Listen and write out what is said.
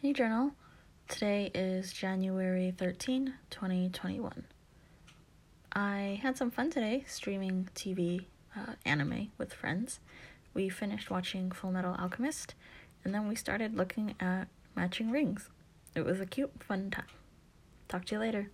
Hey Journal. Today is January 13, 2021. I had some fun today streaming TV uh, anime with friends. We finished watching Full Metal Alchemist and then we started looking at matching rings. It was a cute, fun time. Talk to you later.